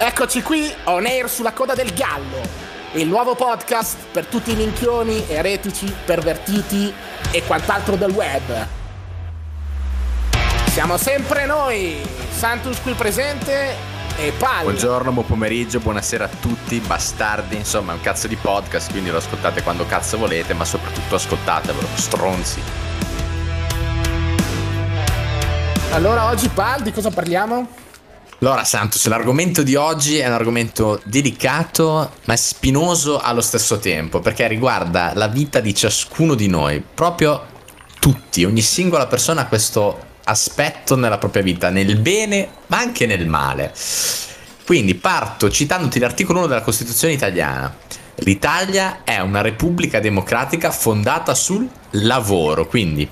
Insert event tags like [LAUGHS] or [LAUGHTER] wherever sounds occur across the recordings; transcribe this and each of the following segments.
Eccoci qui, on air sulla coda del gallo, il nuovo podcast per tutti i minchioni, eretici, pervertiti e quant'altro del web. Siamo sempre noi, Santus qui presente e Pal. Buongiorno, buon pomeriggio, buonasera a tutti, bastardi, insomma è un cazzo di podcast, quindi lo ascoltate quando cazzo volete, ma soprattutto ascoltatevelo, stronzi. Allora oggi Pal, di cosa parliamo? Allora, Santos, l'argomento di oggi è un argomento delicato ma spinoso allo stesso tempo, perché riguarda la vita di ciascuno di noi, proprio tutti, ogni singola persona ha questo aspetto nella propria vita, nel bene ma anche nel male. Quindi parto citandoti l'articolo 1 della Costituzione italiana. L'Italia è una repubblica democratica fondata sul lavoro, quindi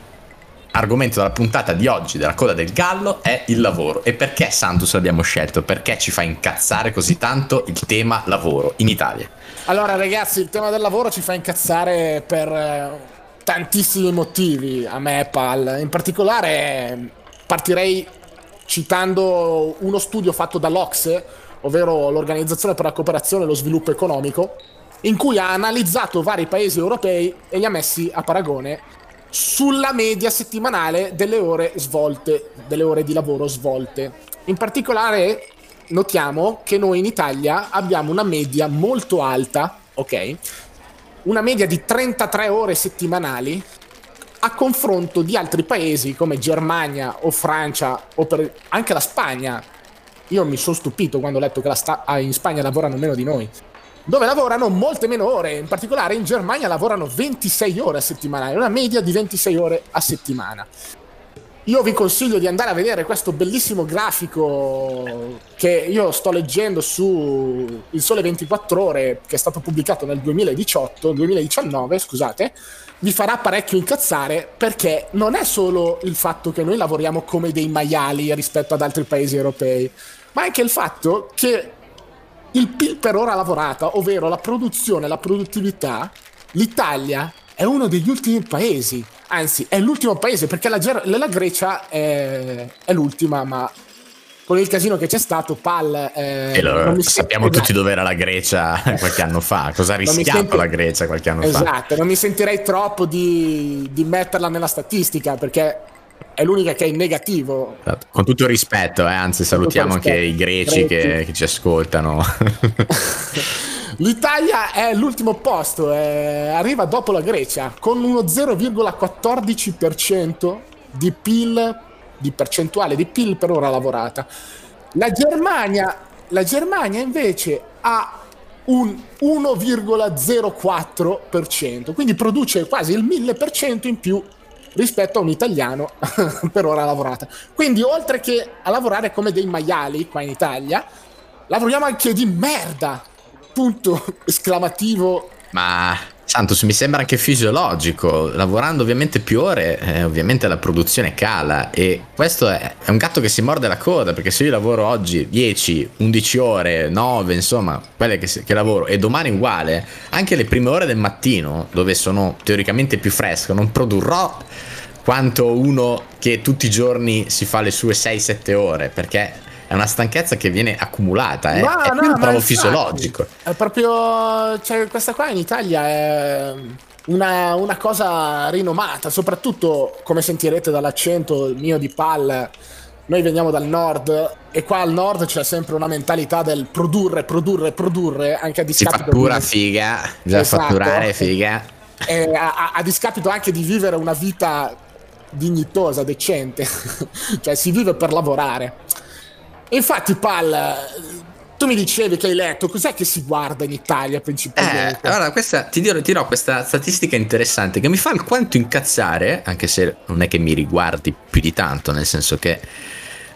argomento della puntata di oggi della coda del gallo è il lavoro. E perché Santos l'abbiamo scelto? Perché ci fa incazzare così tanto il tema lavoro in Italia? Allora ragazzi, il tema del lavoro ci fa incazzare per eh, tantissimi motivi a me Pal. In particolare partirei citando uno studio fatto dall'Ocse, ovvero l'Organizzazione per la cooperazione e lo sviluppo economico, in cui ha analizzato vari paesi europei e li ha messi a paragone sulla media settimanale delle ore svolte, delle ore di lavoro svolte. In particolare notiamo che noi in Italia abbiamo una media molto alta, ok? Una media di 33 ore settimanali a confronto di altri paesi come Germania o Francia o anche la Spagna. Io mi sono stupito quando ho letto che sta- ah, in Spagna lavorano meno di noi dove lavorano molte meno ore, in particolare in Germania lavorano 26 ore a settimana, è una media di 26 ore a settimana. Io vi consiglio di andare a vedere questo bellissimo grafico che io sto leggendo su Il Sole 24 Ore, che è stato pubblicato nel 2018, 2019, scusate, vi farà parecchio incazzare perché non è solo il fatto che noi lavoriamo come dei maiali rispetto ad altri paesi europei, ma anche il fatto che il PIL per ora lavorata, ovvero la produzione, la produttività, l'Italia è uno degli ultimi paesi, anzi è l'ultimo paese perché la, Ger- la Grecia è, è, l'ultima, ma con il casino che c'è stato, Pal... Eh, lo, sappiamo tutti dove era la Grecia [LAUGHS] qualche anno fa, cosa ha rischiato senti... la Grecia qualche anno esatto, fa. Esatto, non mi sentirei troppo di, di metterla nella statistica perché è l'unica che è in negativo. Esatto. Con tutto il rispetto, eh, anzi salutiamo anche i greci che, che, ci ascoltano. [LAUGHS] L'Italia è all'ultimo posto, è, arriva dopo la Grecia con uno 0,14% di PIL, di percentuale di PIL per ora lavorata. La Germania, la Germania invece ha un 1,04%, quindi produce quasi il 1000% in più rispetto a un italiano [LAUGHS] per ora lavorata. Quindi oltre che a lavorare come dei maiali qua in Italia, lavoriamo anche di merda. Punto [LAUGHS] esclamativo. Ma Santos mi sembra anche fisiologico, lavorando ovviamente più ore, eh, ovviamente la produzione cala e questo è, è, un gatto che si morde la coda perché se io lavoro oggi 10, 11 ore, 9, insomma, quelle che, che lavoro e domani uguale, anche le prime ore del mattino dove sono teoricamente più fresco, non produrrò quanto uno che tutti i giorni si fa le sue 6-7 ore perché è una stanchezza che viene accumulata, eh? Ma, è no, un trovo fisiologico. È proprio, cioè, questa qua in Italia è una, una, cosa rinomata, soprattutto come sentirete dall'accento mio di pal. Noi veniamo dal nord e qua al nord c'è sempre una mentalità del produrre, produrre, produrre, anche a discapito. Si fattura di... figa, bisogna esatto. fatturare figa. E a, a, a discapito anche di vivere una vita dignitosa, decente, [LAUGHS] cioè si vive per lavorare. Infatti, Pal, tu mi dicevi che hai letto, cos'è che si guarda in Italia principalmente? Eh, allora, questa, ti, dirò, dirò questa statistica interessante che mi fa alquanto incazzare, anche se non è che mi riguardi più di tanto, nel senso che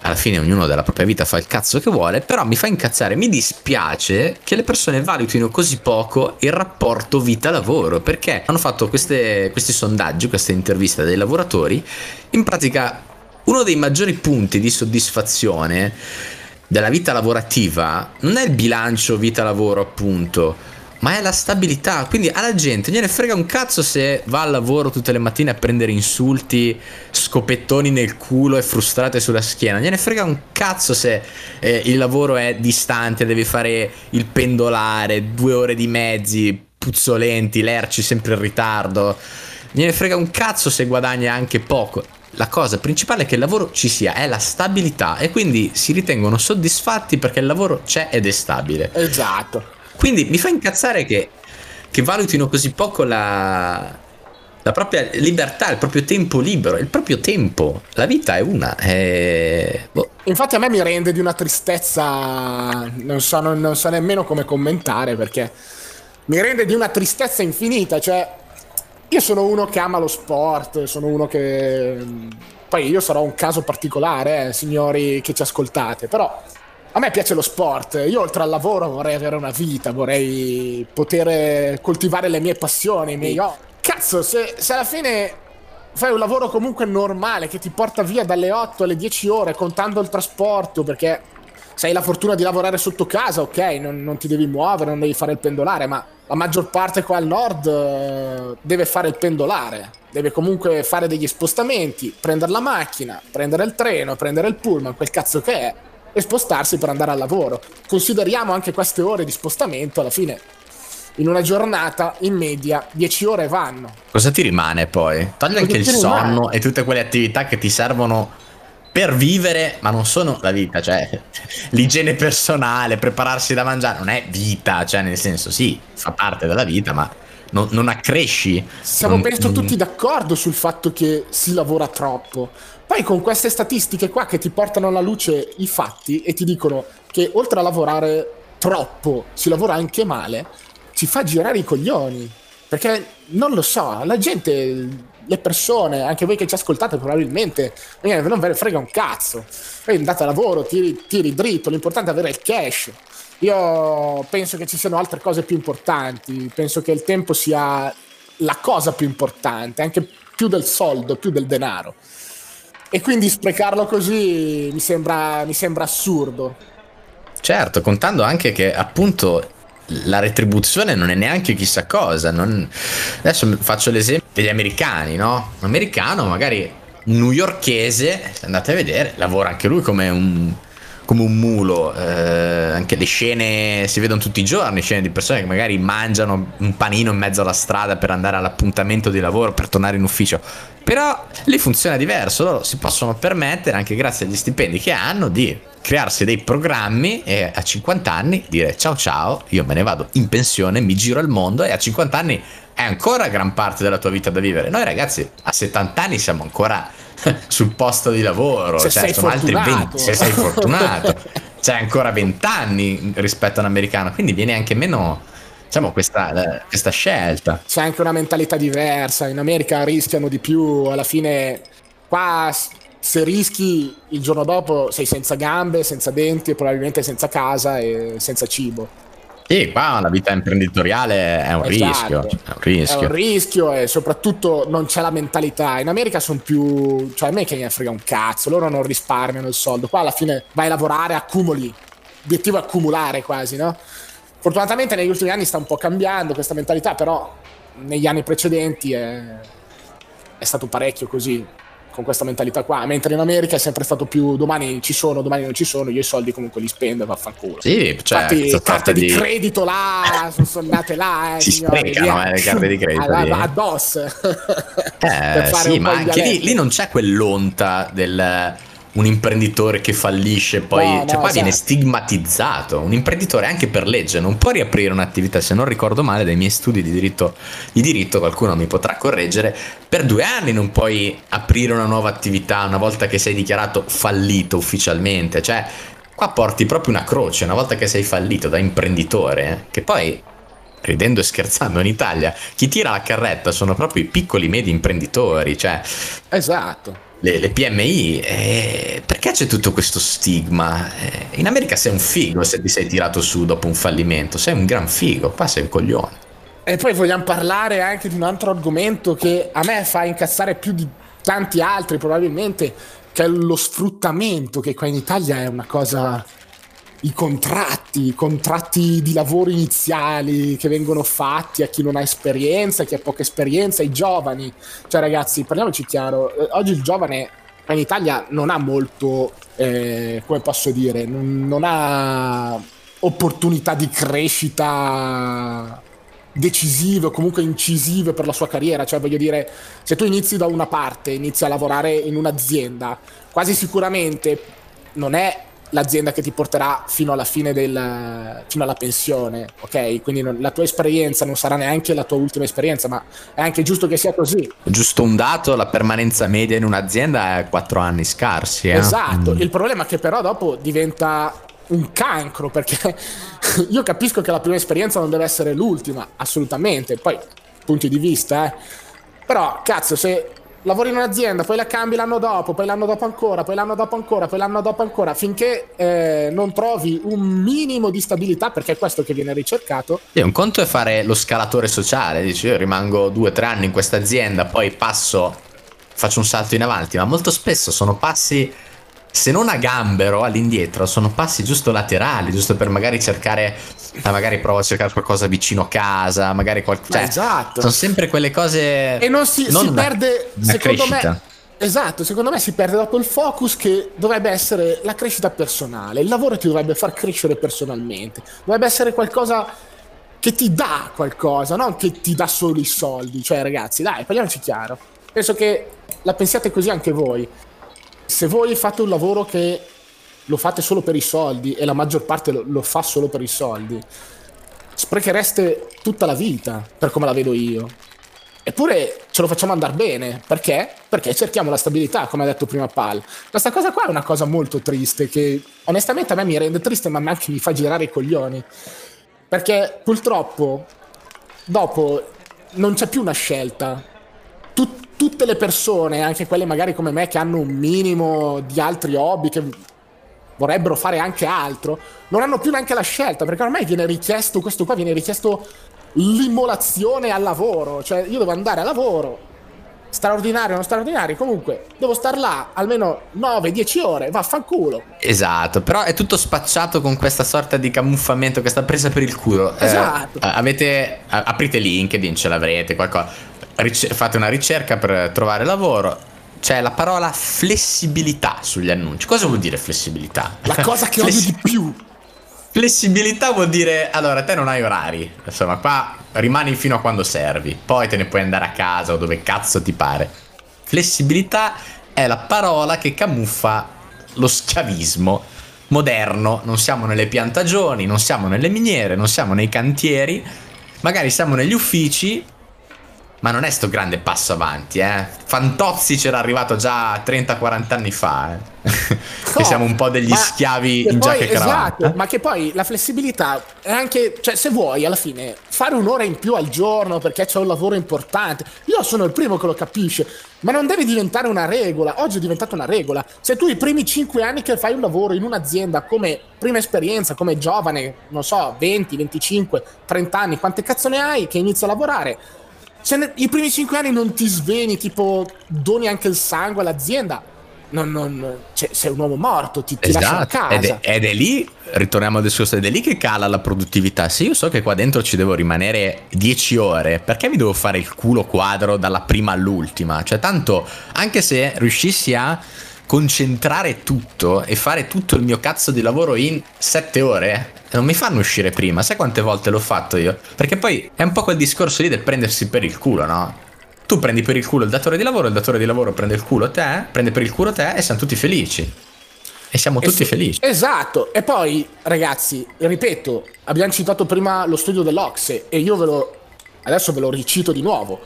alla fine ognuno della propria vita fa il cazzo che vuole, però mi fa incazzare, mi dispiace che le persone valutino così poco il rapporto vita-lavoro, perché hanno fatto queste, questi sondaggi, queste interviste dei lavoratori, in pratica uno dei maggiori punti di soddisfazione della vita lavorativa non è il bilancio vita-lavoro appunto, ma è la stabilità. Quindi alla gente gliene frega un cazzo se va al lavoro tutte le mattine a prendere insulti, scopettoni nel culo e frustrate sulla schiena. Gliene frega un cazzo se eh, il lavoro è distante, devi fare il pendolare, due ore di mezzi, puzzolenti, lerci sempre in ritardo. Gliene frega un cazzo se guadagna anche poco. La cosa principale è che il lavoro ci sia, è la stabilità e quindi si ritengono soddisfatti perché il lavoro c'è ed è stabile. Esatto. Quindi mi fa incazzare che, che valutino così poco la, la propria libertà, il proprio tempo libero, il proprio tempo. La vita è una. È... Boh. Infatti a me mi rende di una tristezza, non so, non, non so nemmeno come commentare perché mi rende di una tristezza infinita, cioè io sono uno che ama lo sport, sono uno che... Poi io sarò un caso particolare, eh, signori che ci ascoltate, però a me piace lo sport, io oltre al lavoro vorrei avere una vita, vorrei poter coltivare le mie passioni, i miei... Oh, cazzo, se, se alla fine fai un lavoro comunque normale che ti porta via dalle 8 alle 10 ore contando il trasporto perché se hai la fortuna di lavorare sotto casa, ok, non, non, ti devi muovere, non devi fare il pendolare, ma la maggior parte qua al nord uh, deve fare il pendolare, deve comunque fare degli spostamenti, prendere la macchina, prendere il treno, prendere il pullman, quel cazzo che è e spostarsi per andare al lavoro. Consideriamo anche queste ore di spostamento, alla fine in una giornata in media 10 ore vanno. Cosa ti rimane poi? Togli anche il sonno rimane? e tutte quelle attività che ti servono per vivere, ma non sono la vita, cioè [LAUGHS] l'igiene personale, prepararsi da mangiare, non è vita, cioè nel senso sì, fa parte della vita, ma non, non accresci. Siamo non, penso non... tutti d'accordo sul fatto che si lavora troppo, poi con queste statistiche qua che ti portano alla luce i fatti e ti dicono che oltre a lavorare troppo si lavora anche male, ci fa girare i coglioni. Perché non lo so, la gente, le persone, anche voi che ci ascoltate probabilmente, non ve ne frega un cazzo. Poi andate a lavoro, tiri, tiri dritto, l'importante è avere il cash. Io penso che ci siano altre cose più importanti, penso che il tempo sia la cosa più importante, anche più del soldo, più del denaro. E quindi sprecarlo così mi sembra, mi sembra assurdo. Certo, contando anche che appunto la retribuzione non è neanche chissà cosa. Non... Adesso faccio l'esempio degli americani, no? Un americano, magari newyorchese, andate a vedere, lavora anche lui come un, come un mulo. Eh, anche le scene si vedono tutti i giorni, scene di persone che magari mangiano un panino in mezzo alla strada per andare all'appuntamento di lavoro, per tornare in ufficio. Però lì funziona diverso, loro si possono permettere, anche grazie agli stipendi che hanno, di crearsi dei programmi e a 50 anni dire ciao ciao, io me ne vado in pensione, mi giro al mondo e a 50 anni è ancora gran parte della tua vita da vivere. Noi ragazzi a 70 anni siamo ancora [LAUGHS] sul posto di lavoro, se cioè sono altri 20, se sei fortunato, [LAUGHS] c'è ancora 20 anni rispetto a un americano, quindi viene anche meno diciamo, questa, questa scelta. C'è anche una mentalità diversa. In America rischiano di più. Alla fine, qua se rischi il giorno dopo sei senza gambe, senza denti e probabilmente senza casa e senza cibo. Sì, qua la vita imprenditoriale è un esatto. rischio. È un rischio. È un rischio e soprattutto non c'è la mentalità. In America sono più. cioè a me che mi frega un cazzo, loro non risparmiano il soldo. Qua alla fine vai a lavorare, accumuli. L'obiettivo è accumulare quasi, no? Fortunatamente negli ultimi anni sta un po' cambiando questa mentalità, però negli anni precedenti è, è stato parecchio così con questa mentalità qua, mentre in America è sempre stato più domani ci sono, domani non ci sono, io i soldi comunque li spendo e vaffanculo. Sì, cioè, Infatti carte di... di... credito là, [LAUGHS] sono andate là, eh, si signori, sprecano eh, le carte di credito. Addosso. eh, [LAUGHS] sì, ma anche lì, lì non c'è quell'onta del un imprenditore che fallisce poi no, cioè no, qua esatto. viene stigmatizzato. Un imprenditore anche per legge non può riaprire un'attività se non ricordo male dai miei studi di diritto, di diritto qualcuno mi potrà correggere. Per due anni non puoi aprire una nuova attività una volta che sei dichiarato fallito ufficialmente. Cioè qua porti proprio una croce una volta che sei fallito da imprenditore eh, che poi ridendo e scherzando in Italia chi tira la carretta sono proprio i piccoli medi imprenditori cioè. Esatto le, le PMI, eh, perché c'è tutto questo stigma? Eh, in America sei un figo se ti sei tirato su dopo un fallimento, sei un gran figo, qua sei un coglione. E poi vogliamo parlare anche di un altro argomento che a me fa incazzare più di tanti altri probabilmente, che è lo sfruttamento, che qua in Italia è una cosa i contratti, i contratti di lavoro iniziali che vengono fatti a chi non ha esperienza, a chi ha poca esperienza, ai giovani. Cioè ragazzi, parliamoci chiaro, eh, oggi il giovane in Italia non ha molto, eh, come posso dire, non, non ha opportunità di crescita decisive o comunque incisive per la sua carriera. Cioè, voglio dire, se tu inizi da una parte, inizi a lavorare in un'azienda, quasi sicuramente non è l'azienda che ti porterà fino alla fine del fino alla pensione, ok? Quindi non, la tua esperienza non sarà neanche la tua ultima esperienza, ma è anche giusto che sia così. Giusto un dato, la permanenza media in un'azienda è 4 anni scarsi, eh? Esatto, mm. il problema è che però dopo diventa un cancro perché [LAUGHS] io capisco che la prima esperienza non deve essere l'ultima, assolutamente, poi punti di vista, eh. Però cazzo, se lavori in un'azienda, poi la cambi l'anno dopo, poi l'anno dopo ancora, poi l'anno dopo ancora, poi l'anno dopo ancora, finché eh, non trovi un minimo di stabilità, perché è questo che viene ricercato. E un conto è fare lo scalatore sociale, dici io rimango due o tre anni in questa azienda, poi passo, faccio un salto in avanti, ma molto spesso sono passi se non a gambero all'indietro, sono passi giusto laterali, giusto per magari cercare, eh, magari provo a cercare qualcosa vicino a casa, magari qualcosa. Cioè, esatto. Sono sempre quelle cose. E non si, non si una, perde, una secondo crescita. me. Esatto, secondo me si perde dopo il focus che dovrebbe essere la crescita personale. Il lavoro ti dovrebbe far crescere personalmente, dovrebbe essere qualcosa che ti dà qualcosa, non che ti dà solo i soldi. Cioè, ragazzi, dai, parliamoci chiaro. Penso che la pensiate così anche voi se voi fate un lavoro che lo fate solo per i soldi e la maggior parte lo, lo fa solo per i soldi, sprechereste tutta la vita, per come la vedo io. Eppure ce lo facciamo andare bene, perché? Perché cerchiamo la stabilità, come ha detto prima Pal. Questa cosa qua è una cosa molto triste, che onestamente a me mi rende triste, ma anche mi fa girare i coglioni. Perché purtroppo dopo non c'è più una scelta. Tut- tutte le persone, anche quelle magari come me che hanno un minimo di altri hobby, che vorrebbero fare anche altro, non hanno più neanche la scelta, perché ormai viene richiesto, questo qua viene richiesto l'immolazione al lavoro, cioè io devo andare a lavoro, straordinario non straordinario, comunque devo star là almeno 9-10 ore, vaffanculo. Esatto, però è tutto spacciato con questa sorta di camuffamento, questa presa per il culo. Eh, esatto. Eh, avete, aprite LinkedIn, ce l'avrete, qualcosa ric- fate una ricerca per trovare lavoro, c'è la parola flessibilità sugli annunci. Cosa vuol dire flessibilità? La cosa che Flessi- odio di più. [LAUGHS] Flessibilità vuol dire, allora, te non hai orari, insomma, qua rimani fino a quando servi, poi te ne puoi andare a casa o dove cazzo ti pare. Flessibilità è la parola che camuffa lo schiavismo moderno, non siamo nelle piantagioni, non siamo nelle miniere, non siamo nei cantieri, magari siamo negli uffici ma non è sto grande passo avanti, eh. Fantozzi c'era arrivato già 30-40 anni fa, eh. [LAUGHS] che siamo un po' degli schiavi in giacca e cravatta. Esatto, ma che poi la flessibilità è anche, cioè se vuoi alla fine fare un'ora in più al giorno perché c'è un lavoro importante, io sono il primo che lo capisce, ma non deve diventare una regola. Oggi è diventata una regola. Se tu i primi 5 anni che fai un lavoro in un'azienda come prima esperienza, come giovane, non so, 20, 25, 30 anni, quante cazzo ne hai che inizi a lavorare? Se ne, i primi 5 anni non ti sveni, tipo doni anche il sangue all'azienda, non, non, cioè, sei un uomo morto, ti, ti esatto. a casa. Ed è, ed è, lì, ritorniamo al discorso, ed è lì che cala la produttività. Se io so che qua dentro ci devo rimanere 10 ore, perché mi devo fare il culo quadro dalla prima all'ultima? Cioè, tanto, anche se riuscissi a concentrare tutto e fare tutto il mio cazzo di lavoro in 7 ore, non mi fanno uscire prima. Sai quante volte l'ho fatto io? Perché poi è un po' quel discorso lì del prendersi per il culo, no? Tu prendi per il culo il datore di lavoro, il datore di lavoro prende il culo te, prende per il culo te e siamo tutti felici. E siamo tutti es- felici. Esatto. E poi, ragazzi, ripeto, abbiamo citato prima lo studio dell'Ocse e io ve lo adesso ve lo ricito di nuovo.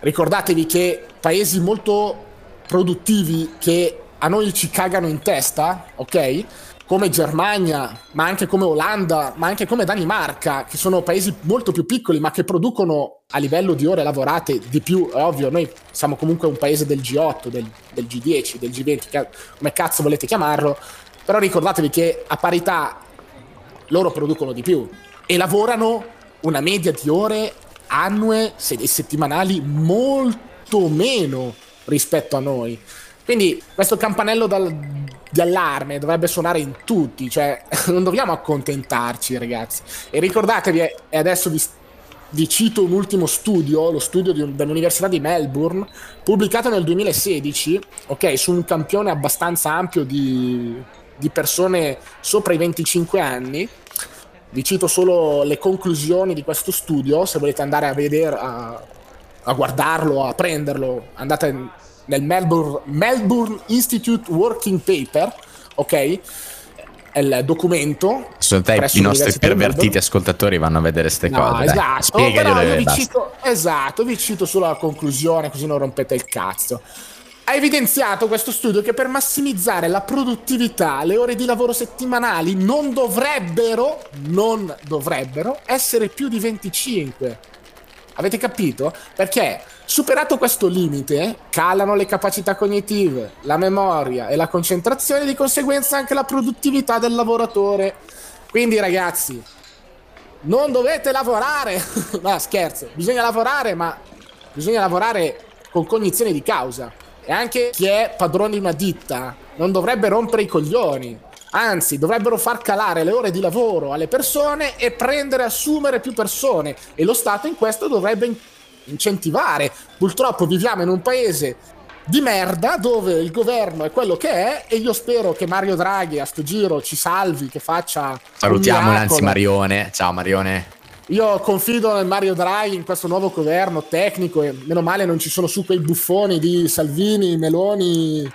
Ricordatevi che paesi molto produttivi che a noi ci cagano in testa, ok? come Germania, ma anche come Olanda, ma anche come Danimarca, che sono paesi molto più piccoli, ma che producono a livello di ore lavorate di più. È ovvio, noi siamo comunque un paese del G8, del, del G10, del G20, come cazzo volete chiamarlo. Però ricordatevi che a parità loro producono di più e lavorano una media di ore annue e settimanali molto meno rispetto a noi. Quindi questo campanello dal, di allarme dovrebbe suonare in tutti, cioè [LAUGHS] non dobbiamo accontentarci ragazzi. E ricordatevi, e adesso vi, vi cito un ultimo studio, lo studio di, dell'Università di Melbourne, pubblicato nel 2016, ok, su un campione abbastanza ampio di, di persone sopra i 25 anni. Vi cito solo le conclusioni di questo studio, se volete andare a vedere, a, a guardarlo, a prenderlo, andate nel Melbourne, Melbourne Institute Working Paper, ok? È il documento. Secondo te i nostri pervertiti ascoltatori vanno a vedere queste no, cose? Esatto, però io vi cito, esatto, vi cito solo la conclusione così non rompete il cazzo. Ha evidenziato questo studio che per massimizzare la produttività le ore di lavoro settimanali non dovrebbero, non dovrebbero essere più di 25. Avete capito? Perché Superato questo limite, calano le capacità cognitive, la memoria e la concentrazione, di conseguenza anche la produttività del lavoratore. Quindi ragazzi, non dovete lavorare. [LAUGHS] no, scherzo, bisogna lavorare, ma bisogna lavorare con cognizione di causa. E anche chi è padrone di una ditta non dovrebbe rompere i coglioni. Anzi, dovrebbero far calare le ore di lavoro alle persone e prendere e assumere più persone. E lo Stato in questo dovrebbe incentivare. Purtroppo viviamo in un paese di merda dove il governo è quello che è e io spero che Mario Draghi a sto giro ci salvi, che faccia... Salutiamo Nanzi Marione, ciao Marione. Io confido nel Mario Draghi, in questo nuovo governo tecnico e meno male non ci sono su quei buffoni di Salvini, Meloni,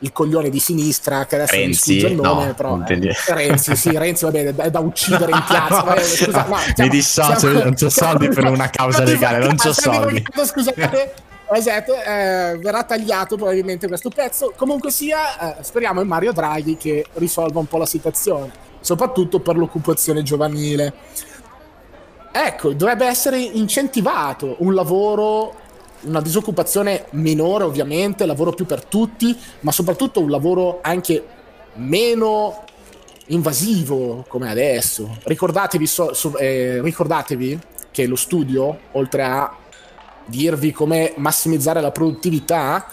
il coglione di sinistra che adesso Renzi, mi sfugge il nome, no, però eh, Renzi, sì, Renzi vabbè, è da uccidere in piazza. Vabbè, [LAUGHS] scusa, no, siamo, mi dissocio, siamo, non c'ho soldi per una causa legale, non c'ho soldi. Scusate, [LAUGHS] esatto, eh, verrà tagliato probabilmente questo pezzo. Comunque sia, eh, speriamo in Mario Draghi che risolva un po' la situazione, soprattutto per l'occupazione giovanile. Ecco, dovrebbe essere incentivato un lavoro una disoccupazione minore ovviamente, lavoro più per tutti, ma soprattutto un lavoro anche meno invasivo come adesso. Ricordatevi, so, so, eh, ricordatevi che lo studio, oltre a dirvi come massimizzare la produttività,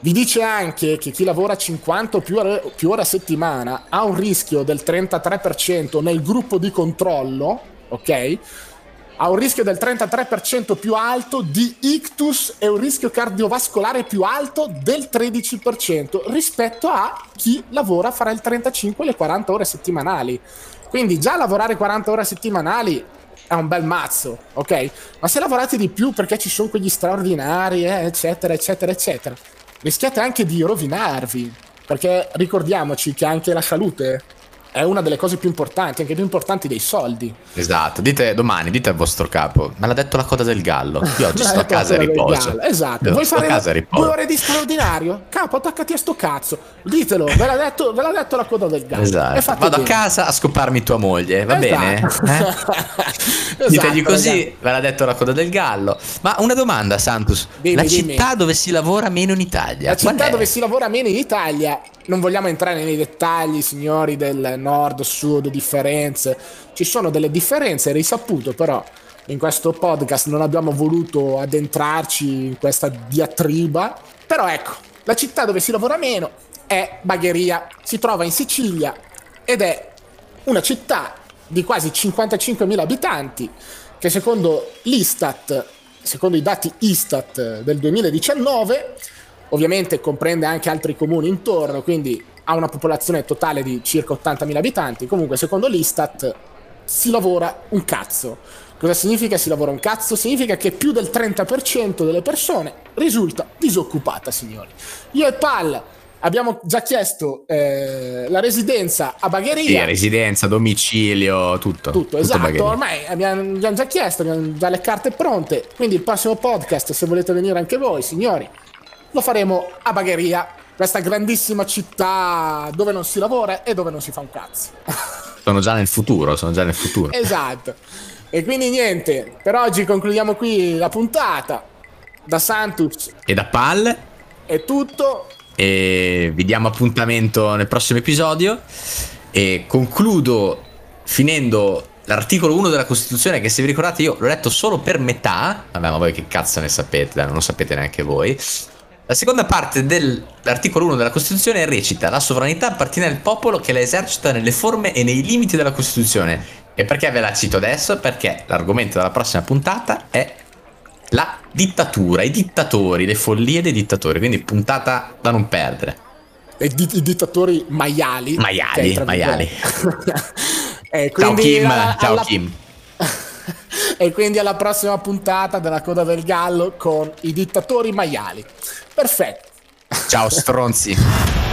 vi dice anche che chi lavora 50 o più più ore a settimana ha un rischio del 33% nel gruppo di controllo, ok? Ha un rischio del 33% più alto di ictus e un rischio cardiovascolare più alto del 13% rispetto a chi lavora farà il 35 e le 40 ore settimanali. Quindi già lavorare 40 ore settimanali è un bel mazzo, ok? Ma se lavorate di più perché ci sono quegli straordinari, eh, eccetera, eccetera, eccetera, rischiate anche di rovinarvi. Perché ricordiamoci che anche la salute è una delle cose più importanti, anche più importanti dei soldi. Esatto, dite domani, dite al vostro capo, me l'ha detto la coda del gallo, io oggi [LAUGHS] sto a casa e riposo. Esatto, vuoi fare due ore di straordinario? Capo, attaccati a sto cazzo, ditelo, ve l'ha detto, ve l'ha detto la coda del gallo. Esatto, vado bene. a casa a scoparmi tua moglie, va esatto. bene? [LAUGHS] Eh? esatto, Ditegli così, esatto. ve l'ha detto la coda del gallo. Ma una domanda, Santos, dimmi, la dimmi. città dove si lavora meno in Italia? La città dove si lavora meno in Italia non vogliamo entrare nei dettagli, signori, del nord, sud, differenze. Ci sono delle differenze, risaputo, però in questo podcast non abbiamo voluto addentrarci in questa diatriba. Però ecco, la città dove si lavora meno è Bagheria, si trova in Sicilia ed è una città di quasi 55.000 abitanti che secondo l'Istat, secondo i dati Istat del 2019, Ovviamente comprende anche altri comuni intorno, quindi ha una popolazione totale di circa 80.000 abitanti. Comunque, secondo l'Istat, si lavora un cazzo. Cosa significa si lavora un cazzo? Significa che più del 30% delle persone risulta disoccupata, signori. Io e Pal abbiamo già chiesto eh, la residenza a Bagheria. Sì, residenza, domicilio, tutto. Tutto, tutto esatto. Bagheria. Ormai abbiamo, abbiamo già chiesto, abbiamo già le carte pronte. Quindi il prossimo podcast, se volete venire anche voi, signori, lo faremo a Bagheria, questa grandissima città dove non si lavora e dove non si fa un cazzo. sono già nel futuro, sono già nel futuro. Esatto. E quindi niente, per oggi concludiamo qui la puntata. Da Santus e da Pal è tutto. E vi diamo appuntamento nel prossimo episodio. E concludo finendo l'articolo 1 della Costituzione che se vi ricordate io l'ho letto solo per metà. Vabbè, ma voi che cazzo ne sapete? Non lo sapete neanche voi La seconda parte dell'articolo 1 della Costituzione recita: La sovranità appartiene al popolo che la esercita nelle forme e nei limiti della Costituzione. E perché ve la cito adesso? Perché l'argomento della prossima puntata è la dittatura, i dittatori, le follie dei dittatori. Quindi puntata da non perdere. I, di- i dittatori maiali. Maiali, maiali. [LAUGHS] eh, ciao Kim, alla, ciao alla... Kim. [LAUGHS] [LAUGHS] e quindi alla prossima puntata della Coda del Gallo con i dittatori maiali. Perfetto. Ciao stronzi. [LAUGHS]